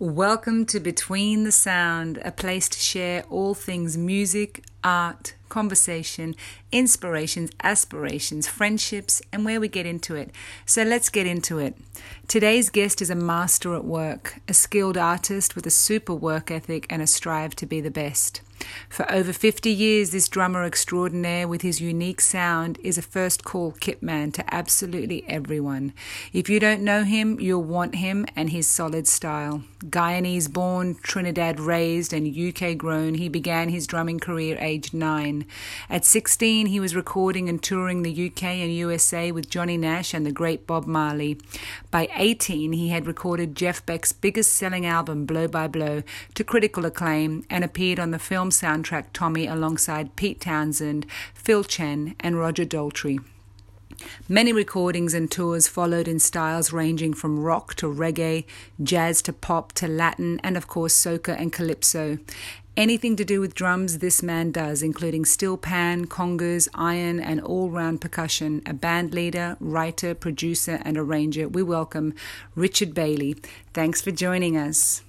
Welcome to Between the Sound, a place to share all things music, art, conversation, inspirations, aspirations, friendships, and where we get into it. So let's get into it. Today's guest is a master at work, a skilled artist with a super work ethic and a strive to be the best. For over 50 years, this drummer extraordinaire with his unique sound is a first call kit man to absolutely everyone. If you don't know him, you'll want him and his solid style. Guyanese born, Trinidad raised, and UK grown, he began his drumming career aged nine. At 16, he was recording and touring the UK and USA with Johnny Nash and the great Bob Marley. By 18, he had recorded Jeff Beck's biggest selling album, Blow by Blow, to critical acclaim and appeared on the film soundtrack Tommy alongside Pete Townshend, Phil Chen, and Roger Daltrey. Many recordings and tours followed in styles ranging from rock to reggae, jazz to pop to Latin, and of course soca and calypso. Anything to do with drums, this man does, including steel pan, congas, iron, and all round percussion. A band leader, writer, producer, and arranger. We welcome Richard Bailey. Thanks for joining us.